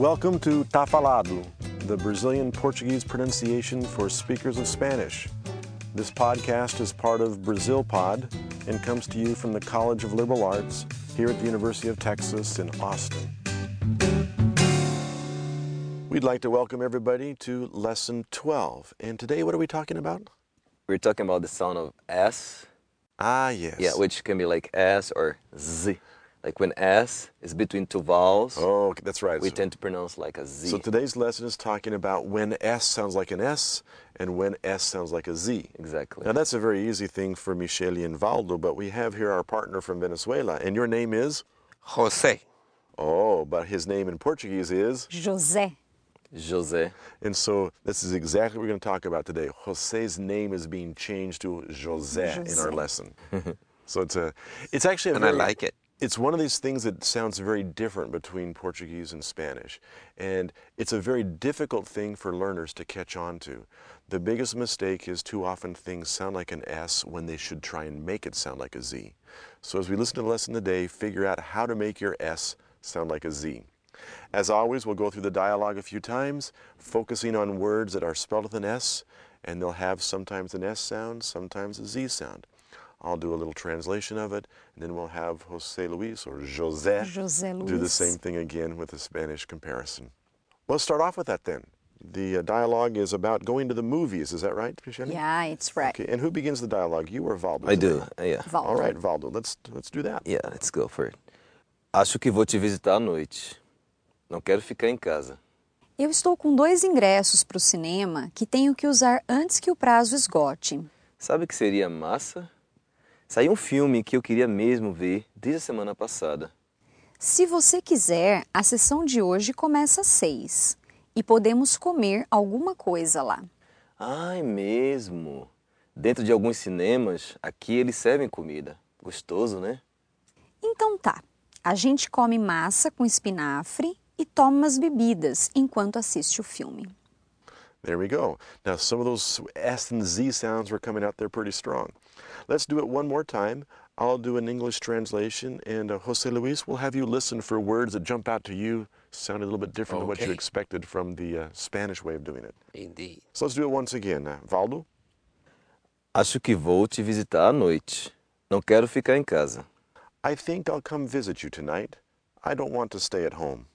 Welcome to Tá Falado, the Brazilian Portuguese pronunciation for speakers of Spanish. This podcast is part of Brazil Pod and comes to you from the College of Liberal Arts here at the University of Texas in Austin. We'd like to welcome everybody to lesson 12. And today, what are we talking about? We're talking about the sound of S, Ah, yes. yeah, which can be like S or Z. Like when S is between two vowels, Oh, okay, that's right. we So- tend to pronounce like a Z. So today's lesson is talking about when S sounds like an S and when S sounds like a Z. exactly. Now that's a very easy thing for Michele and Valdo, but we have here our partner from Venezuela, and your name is? José. Oh, but his name in Portuguese is? José. José. And so this is exactly what we're going to talk about today. Jose's name is being changed to José, in our lesson. so it's a, it's actually a And I like it. It's one of these things that sounds very different between Portuguese and Spanish. And it's a very difficult thing for learners to catch on to. The biggest mistake is too often things sound like an S when they should try and make it sound like a Z. So as we listen to the lesson today, figure out how to make your S sound like a Z. As always, we'll go through the dialogue a few times, focusing on words that are spelled with an S, and they'll have sometimes an S sound, sometimes a Z sound. I'll do a little translation of it, and then we'll have Jose Luis or José, José do the Luis. same thing again with a Spanish comparison. Let's start off with that then. The uh, dialogue is about going to the movies. Is that right, Michelle? Yeah, it's right. Okay, and who begins the dialogue? You or Valdo? I do, uh, yeah. Valdo. All right, Valdo. Let's let's do that. Yeah, let's go for it. Acho que vou te visitar à noite. Não quero ficar em casa. Eu estou com dois ingressos para o cinema que tenho que usar antes que o prazo esgote. Sabe o que seria massa? Saiu um filme que eu queria mesmo ver desde a semana passada. Se você quiser, a sessão de hoje começa às seis e podemos comer alguma coisa lá. Ai, mesmo. Dentro de alguns cinemas, aqui eles servem comida. Gostoso, né? Então tá, a gente come massa com espinafre e toma umas bebidas enquanto assiste o filme. There we go. Now, some of those S and Z sounds were coming out there pretty strong. Let's do it one more time. I'll do an English translation, and uh, Jose Luis will have you listen for words that jump out to you, sound a little bit different than what you expected from the uh, Spanish way of doing it. Indeed. So let's do it once again. Uh, Valdo? Acho que vou te visitar à noite. Não quero ficar em casa. I think I'll come visit you tonight. I don't want to stay at home.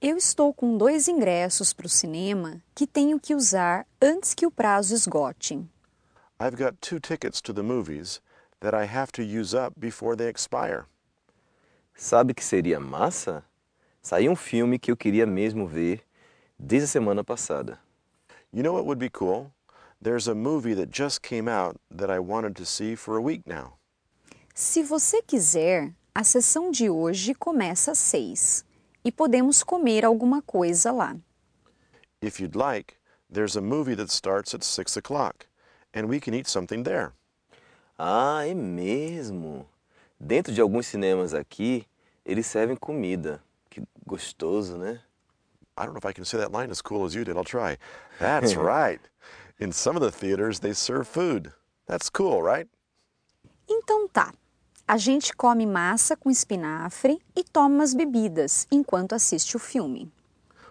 Eu estou com dois ingressos para o cinema que tenho que usar antes que o prazo esgote. I've got two tickets to the movies that I have to use up before they expire. Sabe o que seria massa? Saiu um filme que eu queria mesmo ver desde a semana passada. You know what would be cool? There's a movie that just came out that I wanted to see for a week now. Se você quiser, a sessão de hoje começa às seis e podemos comer alguma coisa lá. If you'd like, there's a movie that starts at 6 o'clock, and we can eat something there. Ah, é mesmo. Dentro de alguns cinemas aqui, eles servem comida. Que gostoso, né? I don't know if I can say that line as cool as you did. I'll try. That's right. In some of the theaters, they serve food. That's cool, right? Então tá. A gente come massa com espinafre e toma as bebidas enquanto assiste o filme.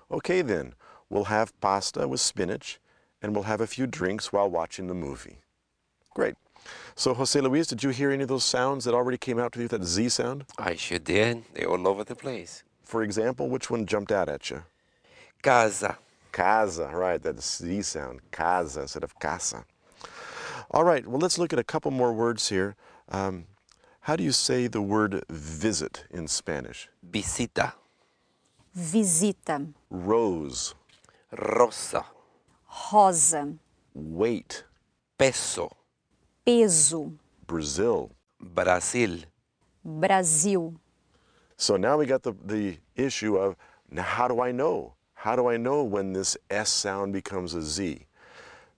Okay, then. We'll have pasta with spinach, and we'll have a few drinks while watching the movie. Great. So, Jose Luis, did you hear any of those sounds that already came out to you, that Z sound? I sure did. They're all over the place. For example, which one jumped out at you? Casa. Casa, right, that Z sound. Casa instead of casa. All right, well, let's look at a couple more words here. Um, how do you say the word visit in Spanish? Visita. Visita, Rose, Rosa. rosa, weight, Peso. peso, Brazil. Brasil. Brasil. So now we got the, the issue of now how do I know? How do I know when this S sound becomes a Z?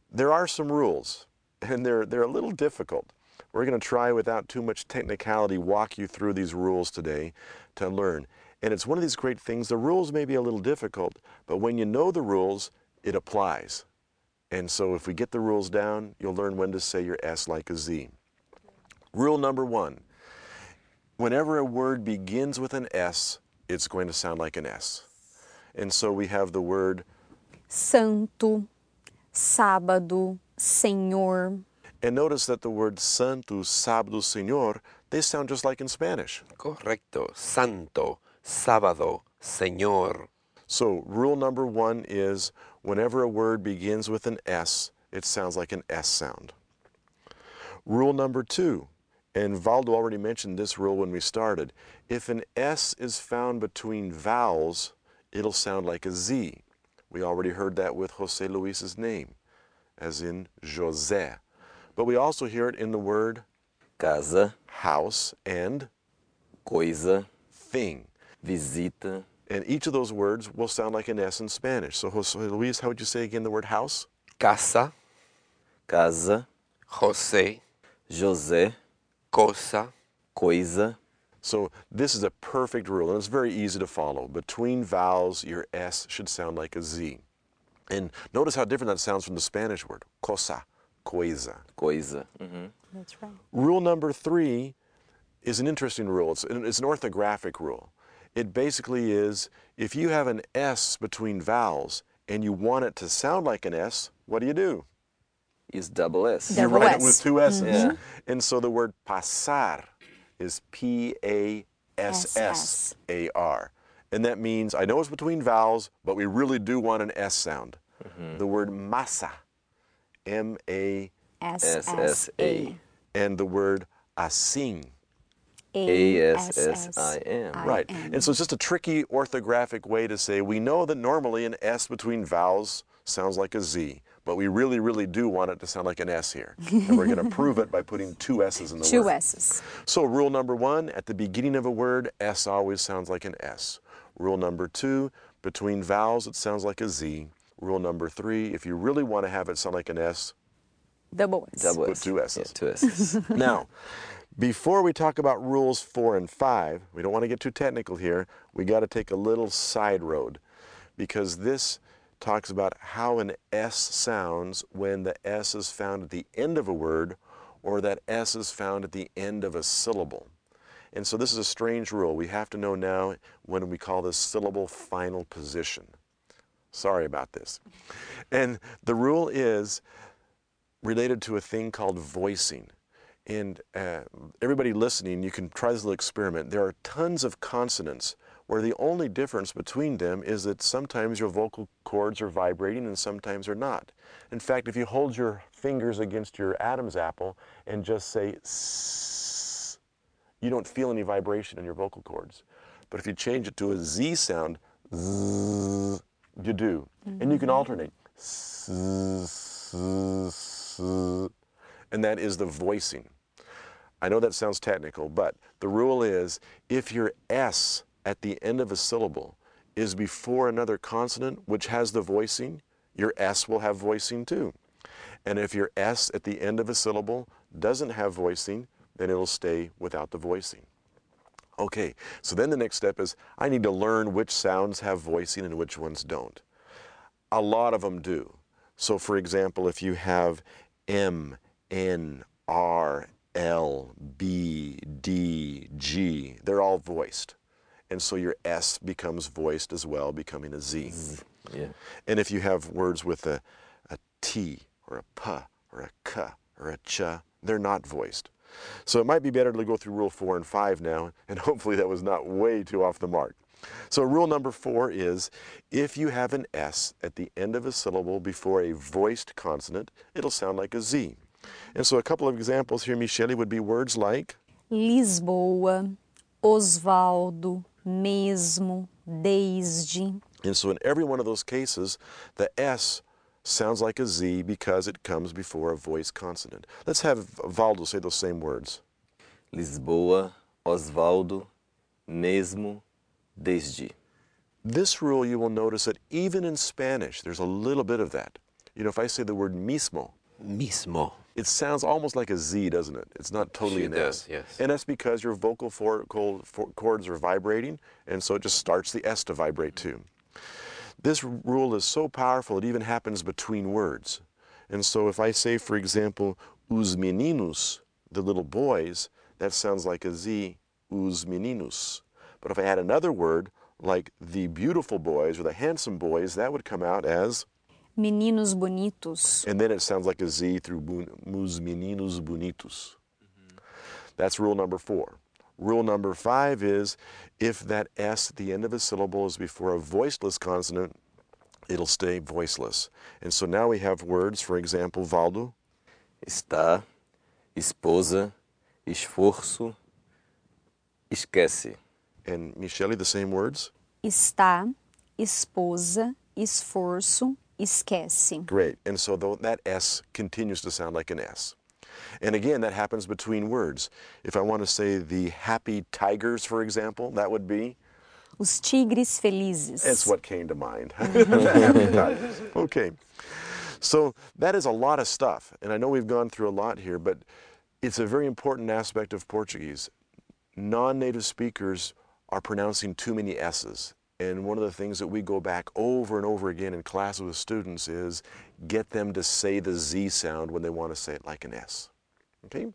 There are some rules, and they're, they're a little difficult. We're going to try, without too much technicality, walk you through these rules today to learn. And it's one of these great things. The rules may be a little difficult, but when you know the rules, it applies. And so if we get the rules down, you'll learn when to say your S like a Z. Rule number one whenever a word begins with an S, it's going to sound like an S. And so we have the word, santo, sábado, Senhor. And notice that the word santo, sábado, señor, they sound just like in Spanish. Correcto. Santo. Sábado. Señor. So rule number one is whenever a word begins with an S, it sounds like an S sound. Rule number two, and Valdo already mentioned this rule when we started, if an S is found between vowels, it'll sound like a Z. We already heard that with Jose Luis's name, as in José. But we also hear it in the word Casa, house and coisa, thing. visita, And each of those words will sound like an S in Spanish. So, Jose Luis, how would you say again the word house? Casa. casa, José. José, Cosa. coisa, So this is a perfect rule, and it's very easy to follow. Between vowels, your S should sound like a Z. And notice how different that sounds from the Spanish word, cosa, coisa. coisa. Uhum. That's right. Rule number three is an interesting rule. It's an, it's an orthographic rule. It basically is if you have an S between vowels and you want it to sound like an S, what do you do? Is double S. Double you write S. it with two S's. Yeah. And so the word passar is P A S S A R. And that means, I know it's between vowels, but we really do want an S sound. Mm-hmm. The word massa, M A, S-S-A. and the word assim. A-S-S-I-M. Right. And so it's just a tricky orthographic way to say we know that normally an S between vowels sounds like a Z, but we really, really do want it to sound like an S here. and we're going to prove it by putting two S's in the Two word. S's. So, rule number one at the beginning of a word, S always sounds like an S. Rule number two, between vowels, it sounds like a Z. Rule number three, if you really want to have it sound like an S, Double S. Double Put S. two S's. Yeah, two S's. now, before we talk about rules four and five, we don't want to get too technical here. We got to take a little side road because this talks about how an S sounds when the S is found at the end of a word or that S is found at the end of a syllable. And so this is a strange rule. We have to know now when we call this syllable final position. Sorry about this. And the rule is related to a thing called voicing. And uh, everybody listening, you can try this little experiment. There are tons of consonants where the only difference between them is that sometimes your vocal cords are vibrating and sometimes they're not. In fact, if you hold your fingers against your Adam's apple and just say s, you don't feel any vibration in your vocal cords. But if you change it to a Z sound, z, you do. And you can mm-hmm. alternate. S, s, and that is the voicing. I know that sounds technical, but the rule is if your S at the end of a syllable is before another consonant which has the voicing, your S will have voicing too. And if your S at the end of a syllable doesn't have voicing, then it'll stay without the voicing. Okay, so then the next step is I need to learn which sounds have voicing and which ones don't. A lot of them do. So, for example, if you have M, N, R, L, B, D, G, they're all voiced. And so your S becomes voiced as well, becoming a Z. Yeah. And if you have words with a, a T or a P or a K or a Ch, they're not voiced. So it might be better to go through rule four and five now, and hopefully that was not way too off the mark. So rule number four is if you have an S at the end of a syllable before a voiced consonant, it'll sound like a Z. And so a couple of examples here, Michele, would be words like Lisboa, Osvaldo, mesmo, desde. And so in every one of those cases, the S sounds like a Z because it comes before a voiced consonant. Let's have Valdo say those same words. Lisboa, Osvaldo, mesmo, desde. This rule, you will notice that even in Spanish, there's a little bit of that. You know, if I say the word mismo, Mismo. it sounds almost like a Z, doesn't it? It's not totally It an does, S. yes. And that's because your vocal for, for- cords are vibrating, and so it just starts the S to vibrate too. This rule is so powerful, it even happens between words. And so if I say, for example, os meninos, the little boys, that sounds like a Z, os meninos. But if I add another word, like the beautiful boys or the handsome boys, that would come out as, Meninos bonitos. and then it sounds like a Z through bu- os meninos bonitos. Mm-hmm. That's rule number four. Rule number five is if that S at the end of a syllable is before a voiceless consonant, it'll stay voiceless. And so now we have words, for example, Valdo, Está, esposa, esforço, esquece. and Michele, the same words. Está, esposa, esforço, esquece. Great. And so tho- that S continues to sound like an S. And again, that happens between words. If I want to say the happy tigers, for example, that would be, Os tigres felizes. that's what came to mind. The happy tigers. Okay. So that is a lot of stuff. And I know we've gone through a lot here, but it's a very important aspect of Portuguese. Non native speakers are pronouncing too many S's. And one of the things that we go back over and over again in classes with students is get them to say the Z sound when they want to say it like an S. Okay?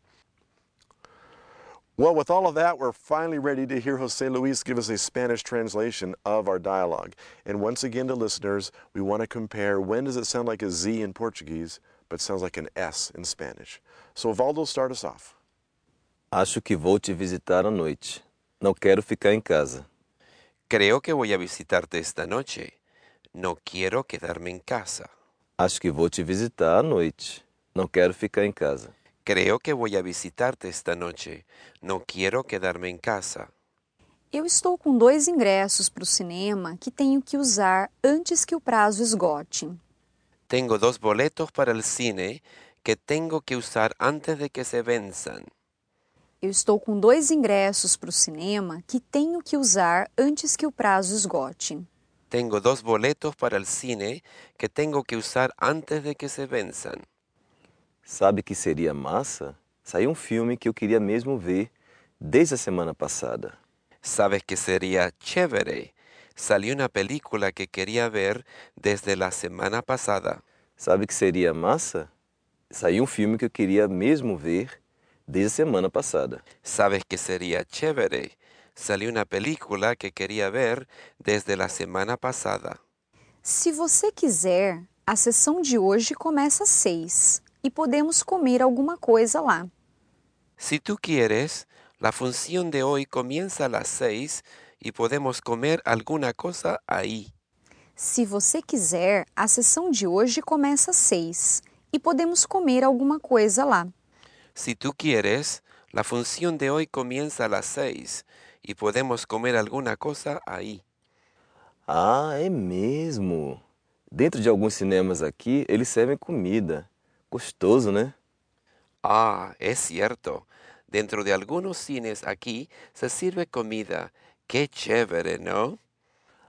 Well, with all of that, we're finally ready to hear Jose Luis give us a Spanish translation of our dialogue. And once again, to listeners, we want to compare when does it sound like a Z in Portuguese, but sounds like an S in Spanish. So, Valdo, start us off. Acho que vou te visitar à noite. Não quero ficar em casa. Creo que voy a visitarte esta noche. No quiero quedarme en casa. Acho que vou te visitar à noite. Não quero ficar em casa. Creo que voy a visitarte esta noche. No quiero quedarme en casa. Eu estou com dois ingressos para o cinema que tenho que usar antes que o prazo esgote. Tengo dos boletos para el cine que tengo que usar antes de que se venzan. Eu estou com dois ingressos para o cinema que tenho que usar antes que o prazo esgote. Tengo dos boletos para el cine que tengo que usar antes de que se venzan. Sabe que seria massa? Saiu um filme que eu queria mesmo ver desde a semana passada. Sabes que sería chévere. Salió una película que quería ver desde la semana pasada. Sabe que seria massa? Saiu um filme que eu queria mesmo ver desde a semana passada. Sabes que sería chévere. Salió una película que quería ver desde la semana pasada. Se você quiser, a sessão de hoje começa às seis e podemos comer alguma coisa lá. Si tú quieres, la función de hoy comienza a las seis y podemos comer alguna cosa ahí. Se você quiser, a sessão de hoje começa às seis e podemos comer alguma coisa lá. Si tú quieres, la función de hoy comienza a las seis y podemos comer alguna cosa ahí. Ah, é mesmo! Dentro de alguns cinemas aqui, eles servem comida. Gostoso, né? Ah, es cierto. Dentro de algunos cines aquí se sirve comida. Qué chévere, ¿no?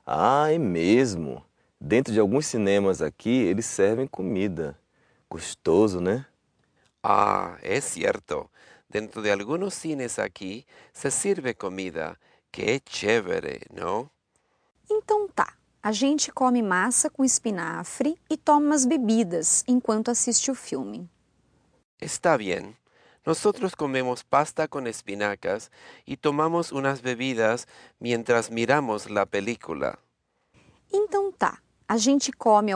Ah, é mesmo! Dentro de alguns cinemas aqui, eles servem comida. Gostoso, né? Ah, es cierto. Dentro de algunos cines aquí se sirve comida. Qué chévere, ¿no? Então tá, a gente come massa com espinafre e toma umas bebidas enquanto assiste o filme. Está bien. Nosotros comemos pasta con espinacas y tomamos unas bebidas mientras miramos la película. Então tá, a gente come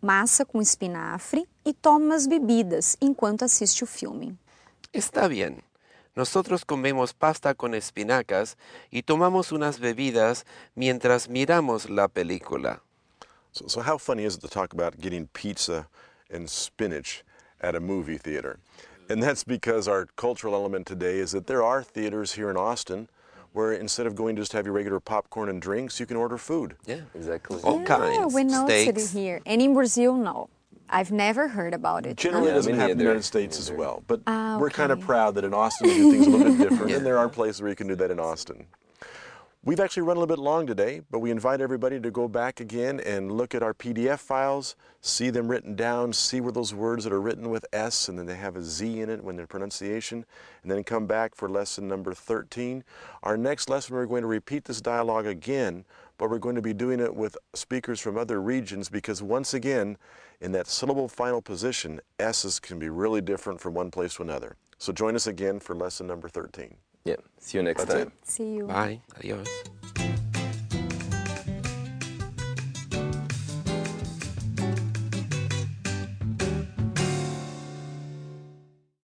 massa com espinafre e toma umas bebidas enquanto assiste o filme. Está bien. Nosotros comemos pasta con espinacas y tomamos unas bebidas mientras miramos la película. So, so how funny is it to talk about getting pizza and spinach at a movie theater? And that's because our cultural element today is that there are theaters here in Austin where instead of going to just have your regular popcorn and drinks, you can order food. Yeah. Exactly. All kinds. we know it Steaks. here. And in Brazil, no. I've never heard about it. Generally, Yeah, it doesn't me happen in the. United States as well. But Ah, we're kind of proud that in Austin we do things a little bit different, Yeah. and there are places where you can do that in Austin. We've actually run a little bit long today, but we invite everybody to go back again and look at our PDF files, see them written down, see where those words that are written with S and then they have a Z in it when their pronunciation, and then come back for lesson number 13. Our next lesson, we're going to repeat this dialogue again, but we're going to be doing it with speakers from other regions because once again, in that syllable final position, S's can be really different from one place to another. So join us again for lesson number 13. Yeah. See you next That's time. it. See you. Bye. Adiós.